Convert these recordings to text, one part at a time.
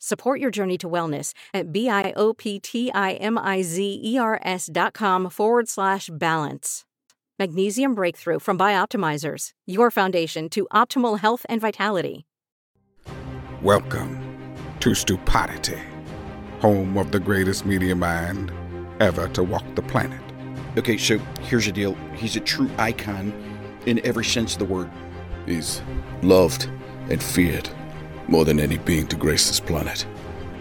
Support your journey to wellness at B-I-O-P-T-I-M-I-Z-E-R-S dot com forward slash balance. Magnesium Breakthrough from Bioptimizers, your foundation to optimal health and vitality. Welcome to Stupidity, home of the greatest media mind ever to walk the planet. Okay, so here's the deal. He's a true icon in every sense of the word. He's loved and feared more than any being to grace this planet.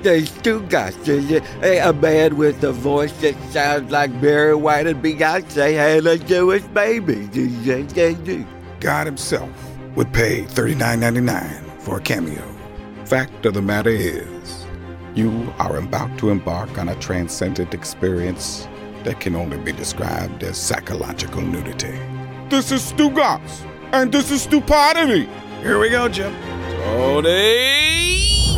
There's two guys. There's a, a man with a voice that sounds like Barry White and Beyonce had a Jewish baby. God himself would pay $39.99 for a cameo. Fact of the matter is, you are about to embark on a transcendent experience that can only be described as psychological nudity. This is Stugotz, and this is Stupidity. Here we go, Jim. Tony.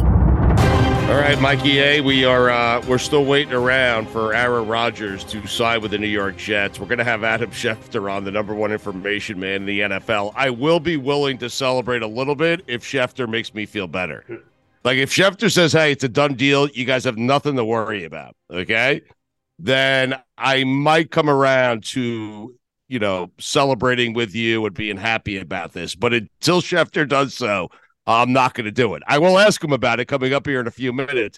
All right, Mikey A. We are uh, we're still waiting around for Aaron Rodgers to sign with the New York Jets. We're going to have Adam Schefter on, the number one information man in the NFL. I will be willing to celebrate a little bit if Schefter makes me feel better. Like if Schefter says, "Hey, it's a done deal. You guys have nothing to worry about," okay, then I might come around to you know celebrating with you and being happy about this. But until Schefter does so, I'm not going to do it. I will ask him about it coming up here in a few minutes.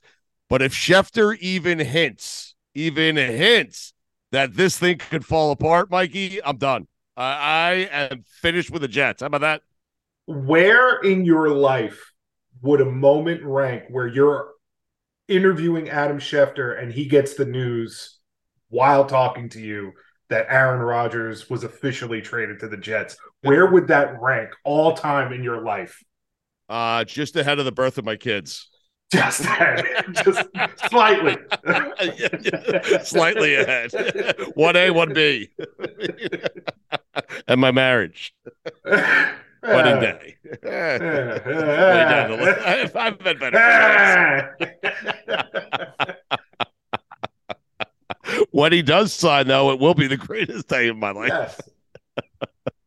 But if Schefter even hints, even hints that this thing could fall apart, Mikey, I'm done. I am finished with the Jets. How about that? Where in your life would a moment rank where you're interviewing Adam Schefter and he gets the news while talking to you that Aaron Rodgers was officially traded to the Jets? Where would that rank all time in your life? Uh, just ahead of the birth of my kids. Just ahead, just slightly, yeah, yeah. slightly ahead. One A, one B, and my marriage. Wedding day. Way down the list. I've been better. when he does sign, though, it will be the greatest day of my life.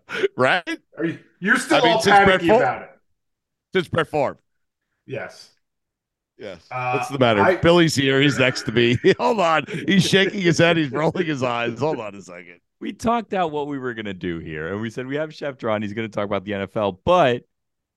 Yes. right? Are you, you're still I mean, all panicky about it. Since Brett Favre. Yes. Yes. Uh, What's the matter? I, Billy's here. He's next to me. Hold on. He's shaking his head. He's rolling his eyes. Hold on a second. We talked out what we were going to do here, and we said we have Schefter on. He's going to talk about the NFL, but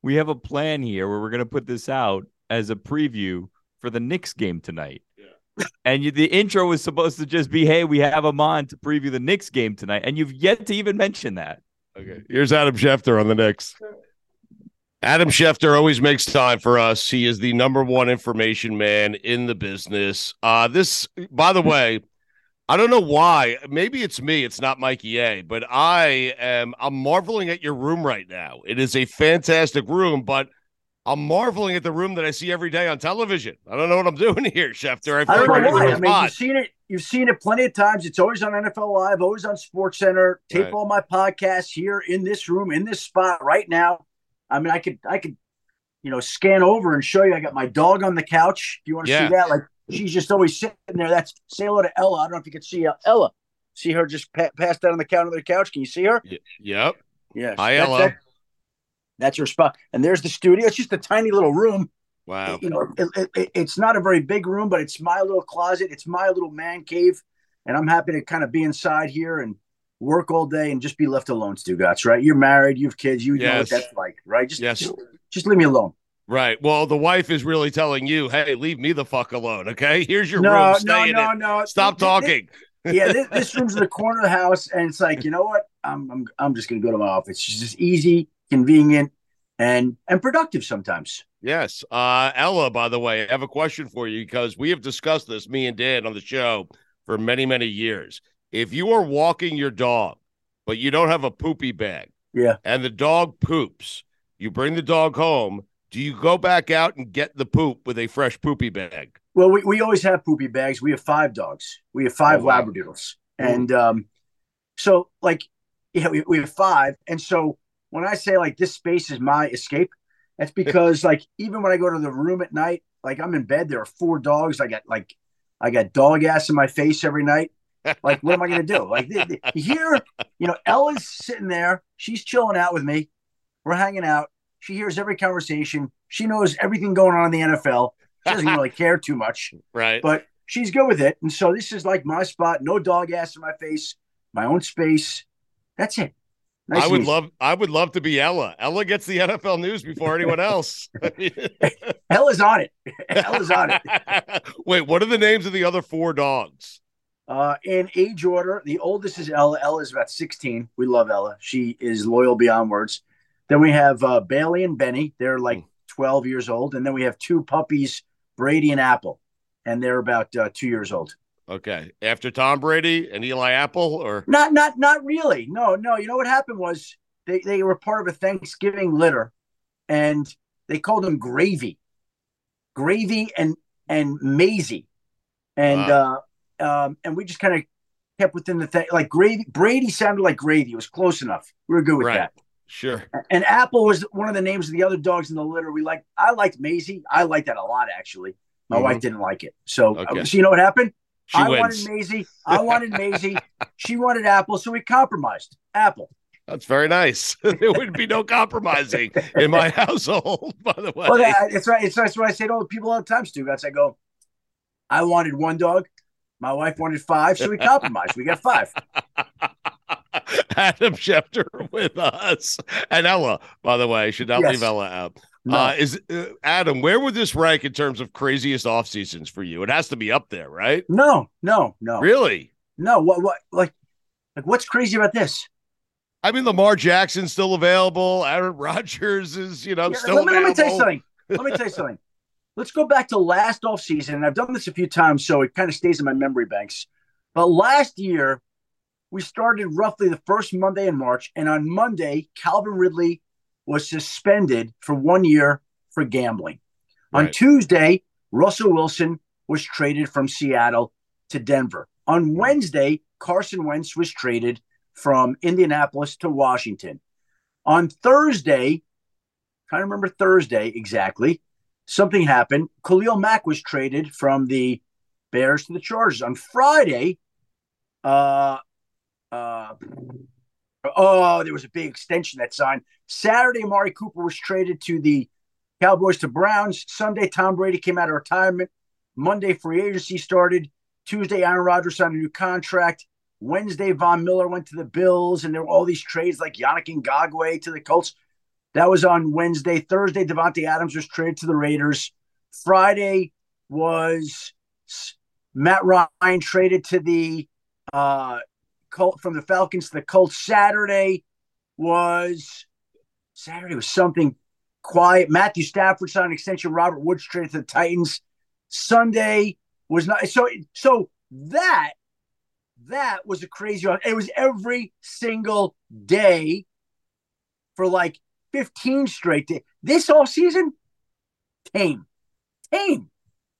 we have a plan here where we're going to put this out as a preview for the Knicks game tonight. Yeah. And you, the intro was supposed to just be, "Hey, we have him on to preview the Knicks game tonight," and you've yet to even mention that. Okay. Here's Adam Schefter on the Knicks. Adam Schefter always makes time for us. He is the number one information man in the business. Uh, this, by the way, I don't know why. Maybe it's me. It's not Mikey A. But I am. I'm marveling at your room right now. It is a fantastic room, but I'm marveling at the room that I see every day on television. I don't know what I'm doing here, Schefter. I, I don't know why. I mean, you've seen it. You've seen it plenty of times. It's always on NFL Live, always on Sports Center. Tape right. all my podcasts here in this room, in this spot right now. I mean, I could, I could, you know, scan over and show you. I got my dog on the couch. Do you want to yeah. see that? Like she's just always sitting there. That's say hello to Ella. I don't know if you can see uh, Ella. See her just pa- passed out on the counter of the couch. Can you see her? Y- yep. Yes. Hi, Ella. That, That's your spot. And there's the studio. It's just a tiny little room. Wow. You know, it, it, it's not a very big room, but it's my little closet. It's my little man cave. And I'm happy to kind of be inside here and work all day and just be left alone, Stugotz, right? You're married, you have kids, you know what that's like, right? Just, Yes. just, just leave me alone. Right. Well, the wife is really telling you, "Hey, leave me the fuck alone." Okay. Here's your No, room. no, Stay in no, it. no. Stop talking. yeah, this, this room's in the corner of the house, and it's like, you know what? I'm I'm I'm just gonna go to my office. It's just easy, convenient, and and productive sometimes. Yes. Uh, Ella, by the way, I have a question for you because we have discussed this, me and Dan, on the show for many, many years. If you are walking your dog, but you don't have a poopy bag, Yeah. and the dog poops, you bring the dog home. Do you go back out and get the poop with a fresh poopy bag? Well, we, we always have poopy bags. We have five dogs. We have five Oh, wow. labradoodles, and um, so like, yeah, we, we have five. And so when I say like this space is my escape, that's because like even when I go to the room at night, like I'm in bed, there are four dogs. I got like, I got dog ass in my face every night. Like, what am I gonna do? Like here, you know, Ella's sitting there. She's chilling out with me. We're hanging out. She hears every conversation. She knows everything going on in the NFL. She doesn't really care too much Right. but she's good with it. And so this is like my spot, no dog ass in my face, my own space. That's it. Nice I would easy. love I would love to be Ella. Ella gets the NFL news before anyone else. Hell is on it. Hell is on it. Wait, what are the names of the other four dogs? Uh, in age order, the oldest is Ella. Ella is about 16. We love Ella. She is loyal beyond words. Then we have uh, Bailey and Benny. They're like 12 years old. And then we have two puppies, Brady and Apple. And they're about uh, two years old. Okay. After Tom Brady and Eli Apple or Not, not, not really. No, no. You know what happened was they, they were part of a Thanksgiving litter, and they called them Gravy, Gravy and and Maisie, and uh, um, and we just kind of kept within the thing. Like Gravy, Brady sounded like Gravy. It was close enough. We were good with Right. that. Sure. And Apple was one of the names of the other dogs in the litter. We like. I liked Maisie. I liked that a lot. Actually, my Mhm. wife didn't like it. So, Okay. so you know what happened? She I wins. wanted Maisie. I wanted Maisie. she wanted Apple. So we compromised. Apple. That's very nice. there would be no compromising in my household, by the way. Well, that, it's right. It's that's what I say to all the people all the time, Stu. That's I go. I wanted one dog. My wife wanted five, so we compromised. we got five. Adam Schefter with us. And Ella, by the way, should not Yes. leave Ella out. No. Uh, is uh, Adam, where would this rank in terms of craziest off seasons for you? It has to be up there, right? No, no, no. Really? No. What? What? Like, like what's crazy about this? I mean, Lamar Jackson's still available. Aaron Rodgers is, you know, Yeah, still let, me, let me tell you something. Let me tell you something. Let's go back to last off season. And I've done this a few times, so it kind of stays in my memory banks. But last year, we started roughly the first Monday in March, and on Monday, Calvin Ridley was suspended for one year for gambling. On Tuesday, Russell Wilson was traded from Seattle to Denver. On Wednesday, Carson Wentz was traded from Indianapolis to Washington. On Thursday, trying to remember Thursday exactly, something happened. Khalil Mack was traded from the Bears to the Chargers. On Friday, uh, uh, oh, there was a big extension that signed. Saturday, Amari Cooper was traded to the Cowboys to Browns. Sunday, Tom Brady came out of retirement. Monday, free agency started. Tuesday, Aaron Rodgers signed a new contract. Wednesday, Von Miller went to the Bills, and there were all these trades like Yannick Ngakoue to the Colts. That was on Wednesday. Thursday, Davante Adams was traded to the Raiders. Friday was Matt Ryan traded to the uh, Colt from the Falcons to the Colts. Saturday was Saturday was something quiet. Matthew Stafford signed an extension. Robert Woods traded to the Titans. Sunday was not so. So that that was a crazy. It was every single day for like 15 straight days. This all season, tame, tame.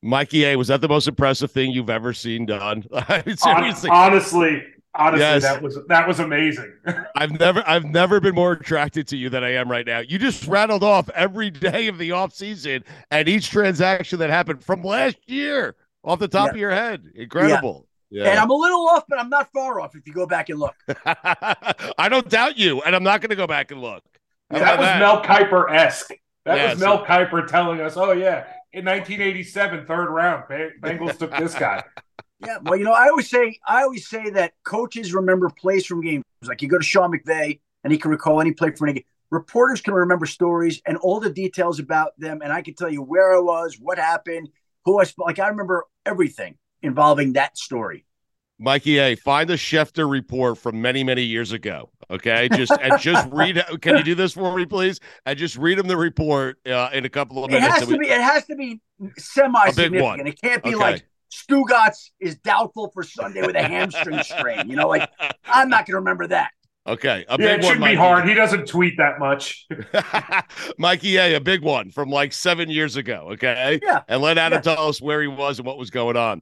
Mikey A, was that the most impressive thing you've ever seen done? I mean, Hon- seriously, honestly, honestly, Yes. that was that was amazing. I've never I've never been more attracted to you than I am right now. You just rattled off every day of the off season and each transaction that happened from last year off the top Yeah. of your head. Incredible. And Yeah. I'm a little off, but I'm not far off if you go back and look. I don't doubt you, and I'm not going to go back and look. How that was that? Mel Kiper esque. That Yeah, was so- Mel Kiper telling us, "Oh yeah, in 1987, third round, Bengals took this guy." Yeah, well, you know, I always say I always say that coaches remember plays from games. Like you go to Sean McVay and he can recall any play from any game. Reporters can remember stories and all the details about them, and I can tell you where I was, what happened, who I sp- like. I remember everything involving that story. Mikey A, find the Schefter report from many, many years ago. Okay, just and just read. Can you do this for me, please? And just read him the report uh, in a couple of It minutes. has and to we- be. It has to be semi-significant. one. It can't be Okay. like Stugotz is doubtful for Sunday with a hamstring strain. You know, like I'm not going to remember that. Okay, a yeah, big it shouldn't be Mikey. hard. He doesn't tweet that much. Mikey A, a big one from like seven years ago. Okay, Yeah. and let Adam Yeah. tell us where he was and what was going on.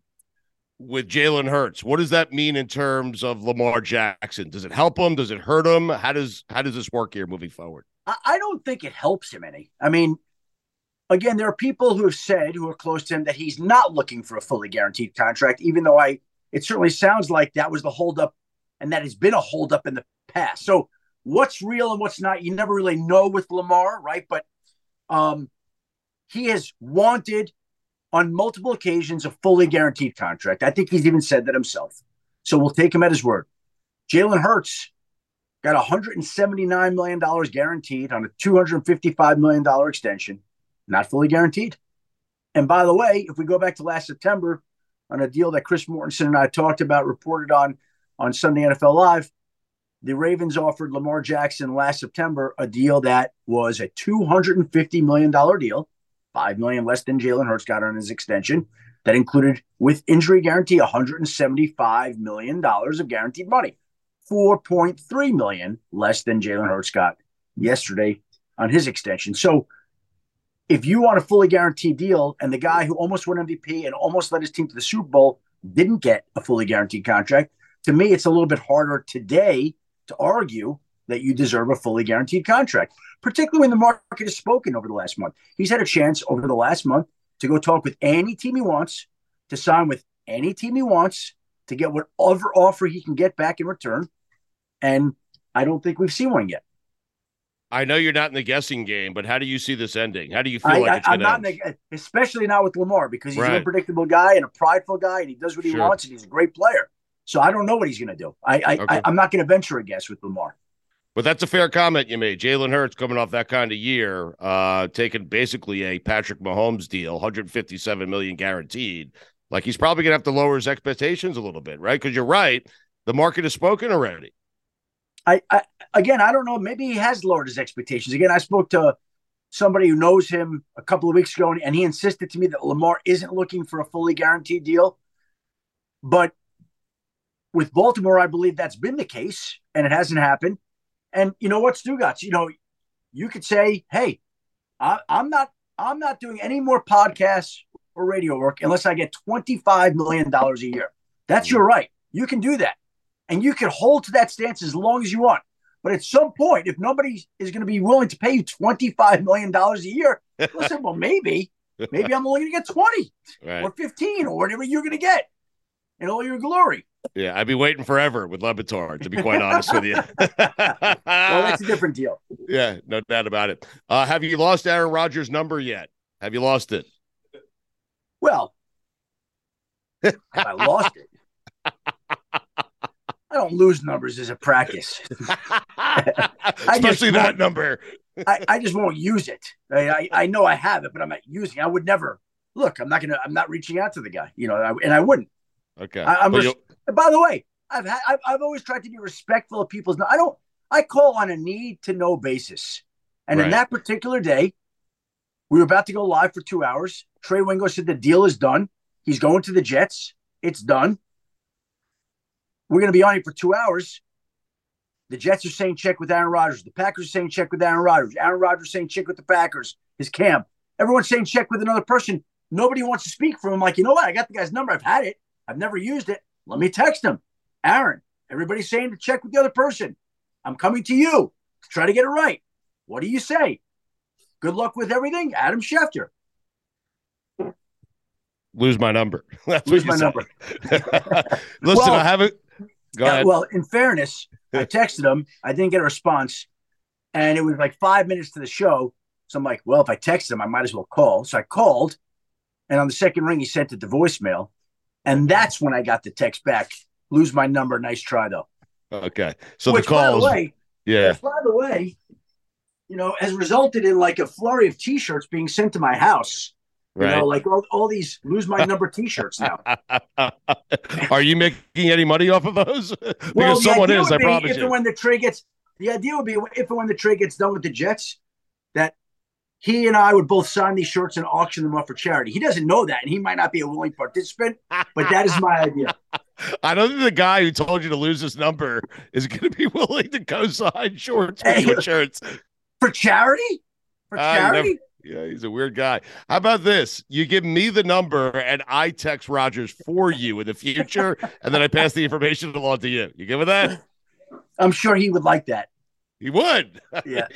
with Jalen Hurts? What does that mean in terms of Lamar Jackson? Does it help him? Does it hurt him? How does how does this work here moving forward? I, don't think it helps him any. I mean, again, there are people who have said who are close to him that he's not looking for a fully guaranteed contract, even though I it certainly sounds like that was the holdup and that has been a holdup in the past. So what's real and what's not, you never really know with Lamar, right? But um he has wanted on multiple occasions a fully guaranteed contract. I think he's even said that himself. So we'll take him at his word. Jalen Hurts got $179 million guaranteed on a $255 million extension, not fully guaranteed. And by the way, if we go back to last September on a deal that Chris Mortensen and I talked about, reported on on Sunday NFL Live, the Ravens offered Lamar Jackson last September a deal that was a $250 million deal, 5 million less than Jalen Hurts got on his extension. That included, with injury guarantee, $175 million of guaranteed money. 4.3 million less than Jalen Hurts got yesterday on his extension. So if you want a fully guaranteed deal and the guy who almost won MVP and almost led his team to the Super Bowl didn't get a fully guaranteed contract, to me it's a little bit harder today to argue that you deserve a fully guaranteed contract, particularly when the market has spoken over the last month. He's had a chance over the last month to go talk with any team he wants, to sign with any team he wants, to get whatever offer he can get back in return. And I don't think we've seen one yet. I know you're not in the guessing game, but how do you see this ending? How do you feel I, like it's am going to not, end? the, especially not with Lamar, because he's Right. an unpredictable guy and a prideful guy, and he does what he Sure. wants, and he's a great player. So I don't know what he's going to do. I, I, Okay. I'm not going to venture a guess with Lamar. But that's a fair comment you made. Jalen Hurts coming off that kind of year, uh, taking basically a Patrick Mahomes deal, 157 million guaranteed. Like he's probably going to have to lower his expectations a little bit, right? Because you're right, the market has spoken already. I, I again, I don't know. Maybe he has lowered his expectations. Again, I spoke to somebody who knows him a couple of weeks ago, and he insisted to me that Lamar isn't looking for a fully guaranteed deal. But with Baltimore, I believe that's been the case, and it hasn't happened. And you know what, Stugotz? You know, you could say, "Hey, I, I'm not, I'm not doing any more podcasts or radio work unless I get twenty five million dollars a year." That's mm-hmm. your right. You can do that, and you can hold to that stance as long as you want. But at some point, if nobody is going to be willing to pay you twenty five million dollars a year, listen, well, maybe, maybe I'm only going to get twenty Right. or fifteen or whatever you're going to get in all your glory. Yeah, I'd be waiting forever with Le Batard, to be quite honest with you. Well, that's a different deal. yeah, no doubt about it. Uh, have you lost Aaron Rodgers' number yet? Have you lost it? Well, have I lost it? I don't lose numbers as a practice. Especially that number. I, I just won't use it. I, I, I know I have it, but I'm not using. it. I would never look. I'm not gonna. I'm not reaching out to the guy. You know, I, and I wouldn't. Okay. I, res- you'll- and by the way, I've had. I've, I've always tried to be respectful of people's. I don't. I call on a need to know basis, and Right. in that particular day, we were about to go live for two hours. Trey Wingo said the deal is done. He's going to the Jets. It's done. We're going to be on here for two hours. The Jets are saying check with Aaron Rodgers. The Packers are saying check with Aaron Rodgers. Aaron Rodgers saying check with the Packers. His camp. Everyone's saying check with another person. Nobody wants to speak for him. Like, you know what? I got the guy's number. I've had it. I've never used it. Let me text him. Aaron, everybody's saying to check with the other person. I'm coming to you to try to get it right. What do you say? Good luck with everything. Adam Schefter. lose my number. That's Lose my said. number. Listen, Well- I haven't. Go Yeah, ahead. well, in fairness, I texted him. I didn't get a response. And it was like five minutes to the show. So I'm like, well, if I text him, I might as well call. So I called. And on the second ring, he sent it to voicemail. And that's when I got the text back. Lose my number. Nice try, though. okay. So Which, the calls. by the way, yeah. by the way, you know, has resulted in like a flurry of T-shirts being sent to my house. You Right. know, like all, all these lose my number T-shirts now. Are you making any money off of those? because Well, someone is, I promise if you. when the trade gets the idea would be if and when the trade gets done with the Jets, that he and I would both sign these shirts and auction them up for charity. He doesn't know that, and he might not be a willing participant, but that is my idea. I don't think the guy who told you to lose his number is going to be willing to co-sign shorts Hey, you shirts. For charity? For you never- charity? yeah, he's a weird guy. How about this? You give me the number and I text Rogers for you in the future, and then I pass the information along to you. You give with that? I'm sure he would like that. He would. Yeah.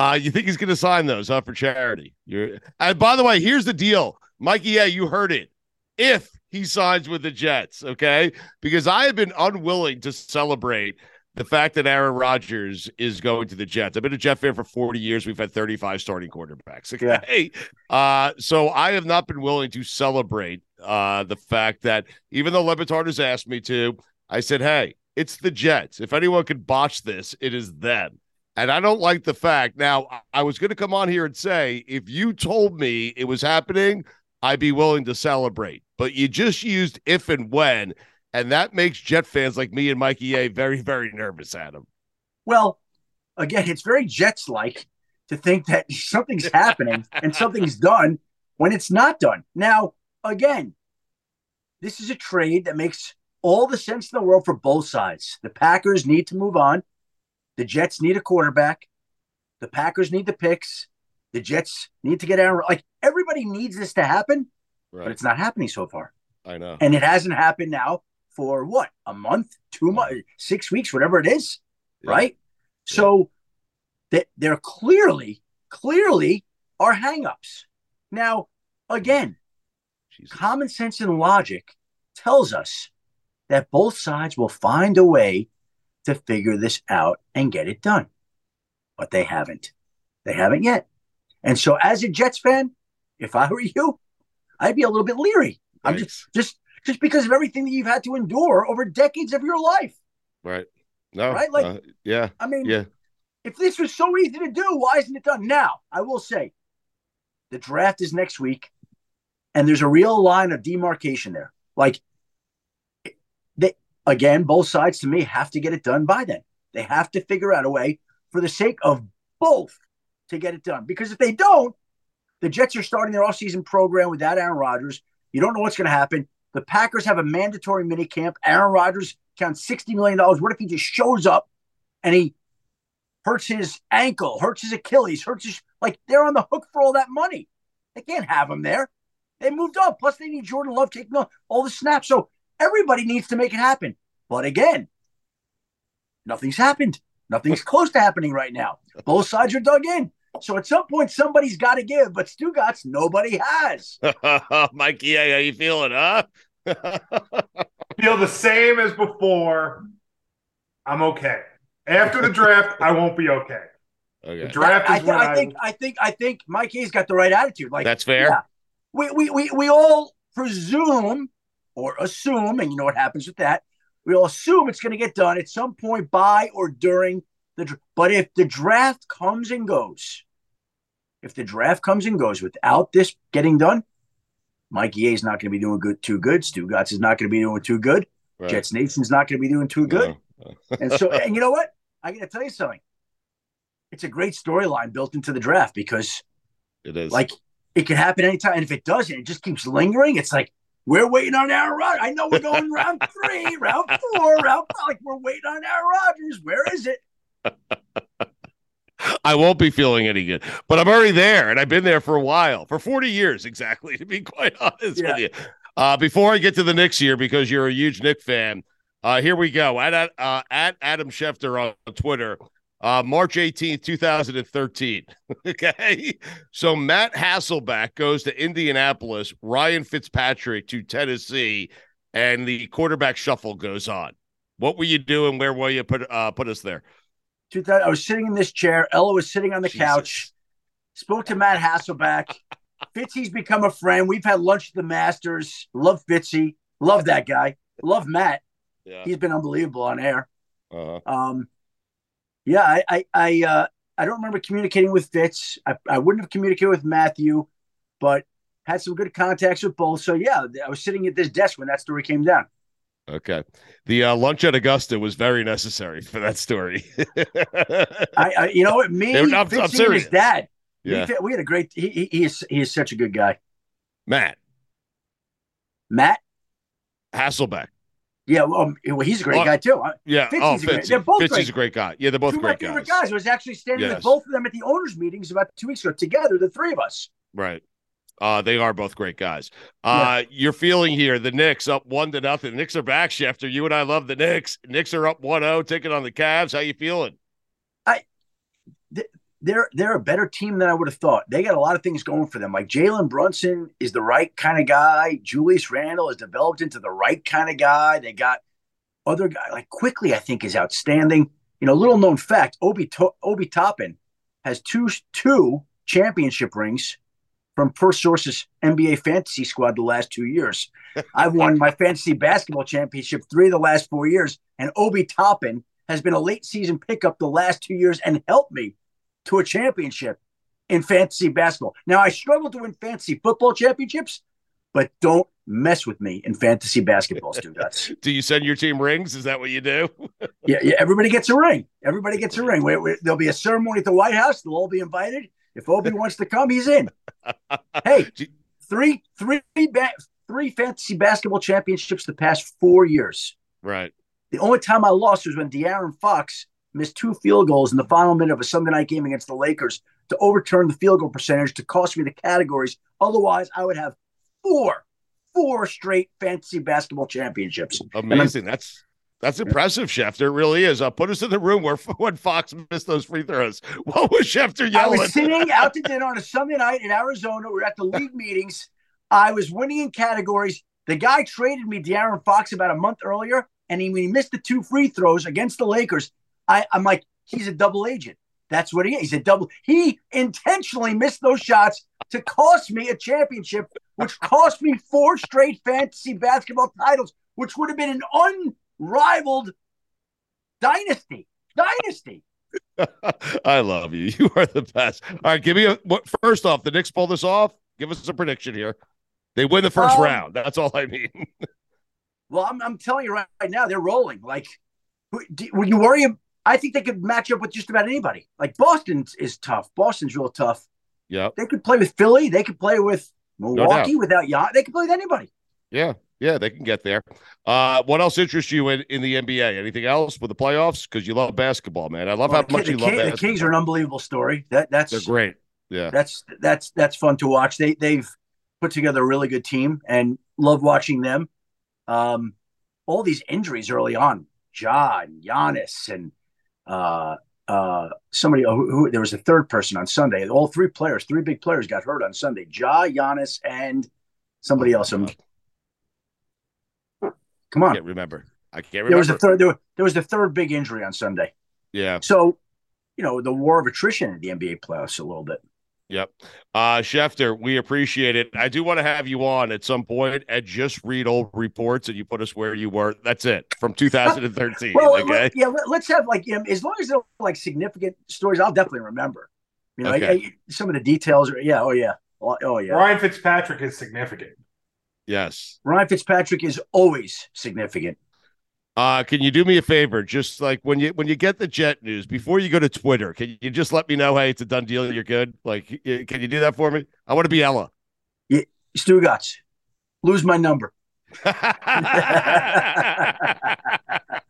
Uh, you think he's going to sign those, huh, for charity? You're. And by the way, here's the deal, Mikey. Yeah, you heard it. If he signs with the Jets, okay, because I have been unwilling to celebrate the fact that Aaron Rodgers is going to the Jets. I've been a Jet fan for 40 years. We've had 35 starting quarterbacks. Okay. Uh, so I have not been willing to celebrate uh, the fact that even though Le Batard has asked me to, I said, hey, it's the Jets. If anyone could botch this, it is them. And I don't like the fact. Now, I- was going to come on here and say, if you told me it was happening, I'd be willing to celebrate. But you just used if and when, and that makes Jet fans like me and Mikey A very, very nervous, Adam. Well, again, it's very Jets like to think that something's happening and something's done when it's not done. Now, again, this is a trade that makes all the sense in the world for both sides. The Packers need to move on. The Jets need a quarterback. The Packers need the picks. The Jets need to get Aaron. Like everybody needs this to happen, Right. but it's not happening so far. I know. And it hasn't happened now for what? A month, two months, six weeks, whatever it is, right? So that there clearly, clearly are hangups. Now, again, common sense and logic tells us that both sides will find a way to figure this out and get it done. But they haven't. They haven't yet. And so as a Jets fan, if I were you, I'd be a little bit leery. I'm just just just because of everything that you've had to endure over decades of your life. Right. No. Right? Like- uh, yeah. I mean, yeah. If this was so easy to do, why isn't it done now? I will say the draft is next week. And there's a real line of demarcation there. Like again, both sides to me have to get it done by then. They have to figure out a way for the sake of both to get it done. Because if they don't, the Jets are starting their offseason program without Aaron Rodgers. You don't know what's going to happen. The Packers have a mandatory mini camp. Aaron Rodgers counts $60 million. What if he just shows up and he hurts his ankle, hurts his Achilles, hurts his like they're on the hook for all that money. They can't have him there. They moved up. Plus, they need Jordan Love taking all the snaps. So everybody needs to make it happen. But again, nothing's happened. Nothing's close to happening right now. Both sides are dug in. So at some point, somebody's got to give, but Stugotz, nobody has. Mikey, how you feeling, huh? Feel the same as before. I'm okay. After the draft, I won't be okay. Okay. The draft is I, when I, I think I think I think Mike A's got the right attitude. Like That's fair. yeah. we, we we we all presume or assume, and you know what happens with that. We all assume it's going to get done at some point by or during the. But if the draft comes and goes, if the draft comes and goes without this getting done, Mikey A is not going to be doing good too good. Stugotz is not going to be doing too good. Right. Jets Nation's not going to be doing too good. and so, and you know what? I got to tell you something. It's a great storyline built into the draft because, It is. like, it can happen anytime. And if it doesn't, it just keeps lingering. It's like we're waiting on Aaron Rodgers. I know we're going round three, round four, round five. Like we're waiting on Aaron Rodgers. Where is it? I won't be feeling any good, but I'm already there, and I've been there for a while, for 40 years exactly, to be quite honest Yeah. with you. Uh, before I get to the Knicks here, because you're a huge Knick fan, uh, here we go. At at, uh, at Adam Schefter on Twitter, uh, March 18th, 2013. okay, so Matt Hasselbeck goes to Indianapolis, Ryan Fitzpatrick to Tennessee, and the quarterback shuffle goes on. What were you doing? Where will you put uh, put us there? I was sitting in this chair. Ella was sitting on the couch. Spoke to Matt Hasselbeck. Fitzy's become a friend. We've had lunch at the Masters. Love Fitzy. Love that guy. Love Matt. Yeah. He's been unbelievable on air. Uh-huh. Um, yeah, I, I, I, uh, I don't remember communicating with Fitz. I, I wouldn't have communicated with Matthew, but had some good contacts with both. So yeah, I was sitting at this desk when that story came down. Okay. The uh, lunch at Augusta was very necessary for that story. I, I you know what? Me, I'm- I'm and serious. his dad. Yeah. We, we had a great. He, he, he is he is such a good guy. Matt Matt. Hasselbeck. Yeah, well, um, he's a great guy too. Uh, Yeah. Fitzy's oh, a great- they're both Fitzy's great. a great guy. Yeah, they're both Two great guys. guys. I was actually standing Yes. with both of them at the owners' meetings about two weeks ago together, the three of us. Right. Uh, they are both great guys. Uh, You're feeling here the Knicks up one to nothing. The Knicks are back, Schefter. You and I love the Knicks. Knicks are up 1-0, taking on the Cavs. How you feeling? They're they're a better team than I would have thought. They got a lot of things going for them. Like Jalen Brunson is the right kind of guy. Julius Randle has developed into the right kind of guy. They got other guy like Quickley. I think is outstanding. You know, little known fact: Obi to- Obi Toppin has two two championship rings from Per Source's NBA fantasy squad the last two years. I've won my fantasy basketball championship three of the last four years, and Obi Toppin has been a late season pickup the last two years and helped me to a championship in fantasy basketball. Now I struggle to win fantasy football championships, but don't mess with me in fantasy basketball, Stugotz. Do you send your team rings? Is that what you do? Yeah, yeah, everybody gets a ring. Everybody gets a ring. We- we- there'll be a ceremony at the White House. They'll all be invited. If Obi wants to come, he's in. Hey, three, three, ba- three fantasy basketball championships the past four years. Right. The only time I lost was when De'Aaron Fox missed two field goals in the final minute of a Sunday night game against the Lakers to overturn the field goal percentage to cost me the categories. Otherwise, I would have four, four straight fantasy basketball championships. Amazing. That's that's impressive, Schefter. It really is. Uh, put us in the room where when Fox missed those free throws. What was Schefter yelling? I was sitting out to dinner on a Sunday night in Arizona. We're at the league meetings. I was winning in categories. The guy traded me De'Aaron Fox about a month earlier, and he, when he missed the two free throws against the Lakers, I, I'm like, he's a double agent. That's what he is. He's a double. He intentionally missed those shots to cost me a championship, which cost me four straight fantasy basketball titles, which would have been an unrivaled dynasty. Dynasty. I love you. You are the best. All right, give me a what first off, the Knicks pull this off. Give us a prediction here. They win the first Um, round. That's all I mean. Well, I'm, I'm telling you right, right now, they're rolling. Like, do- when you worry, I think they could match up with just about anybody. Like Boston is tough. Boston's real tough. Yeah. They could play with Philly. They could play with Milwaukee doubt. without Jan. They could play with anybody. Yeah, yeah, they can get there. Uh, what else interests you in, in the NBA? Anything else with the playoffs? Because you love basketball, man. I love Well, how the, much you the, love the. Kings are an unbelievable story. That that's They're great. Yeah. That's that's that's fun to watch. They they've put together a really good team and love watching them. Um, all these injuries early on, Ja and Giannis and uh uh somebody who, who there was a third person on Sunday. All three players, three big players got hurt on Sunday. Ja, Giannis, and somebody else. Um, come I on, can't remember. I can't remember. there was a third. There, was- there was the third big injury on Sunday. yeah. So, you know, the war of attrition in the NBA playoffs a little bit. Yep. Uh Schefter, we appreciate it. I do want to have you on at some point and just read old reports and you put us where you were. That's it from 2013. Well, okay. let- yeah, let, us have like you know, as long as they're like significant stories, I'll definitely remember. You know, Okay. I- I- some of the details are yeah, oh yeah, oh, oh yeah. Ryan Fitzpatrick is significant. yes. Ryan Fitzpatrick is always significant. Uh, can you do me a favor? Just like when you when you get the jet news before you go to Twitter, can you just let me know, hey, it's a done deal, you're good? Like, can you do that for me? I want to be Ella. Yeah, Stugotz, lose my number.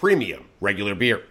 premium regular beer.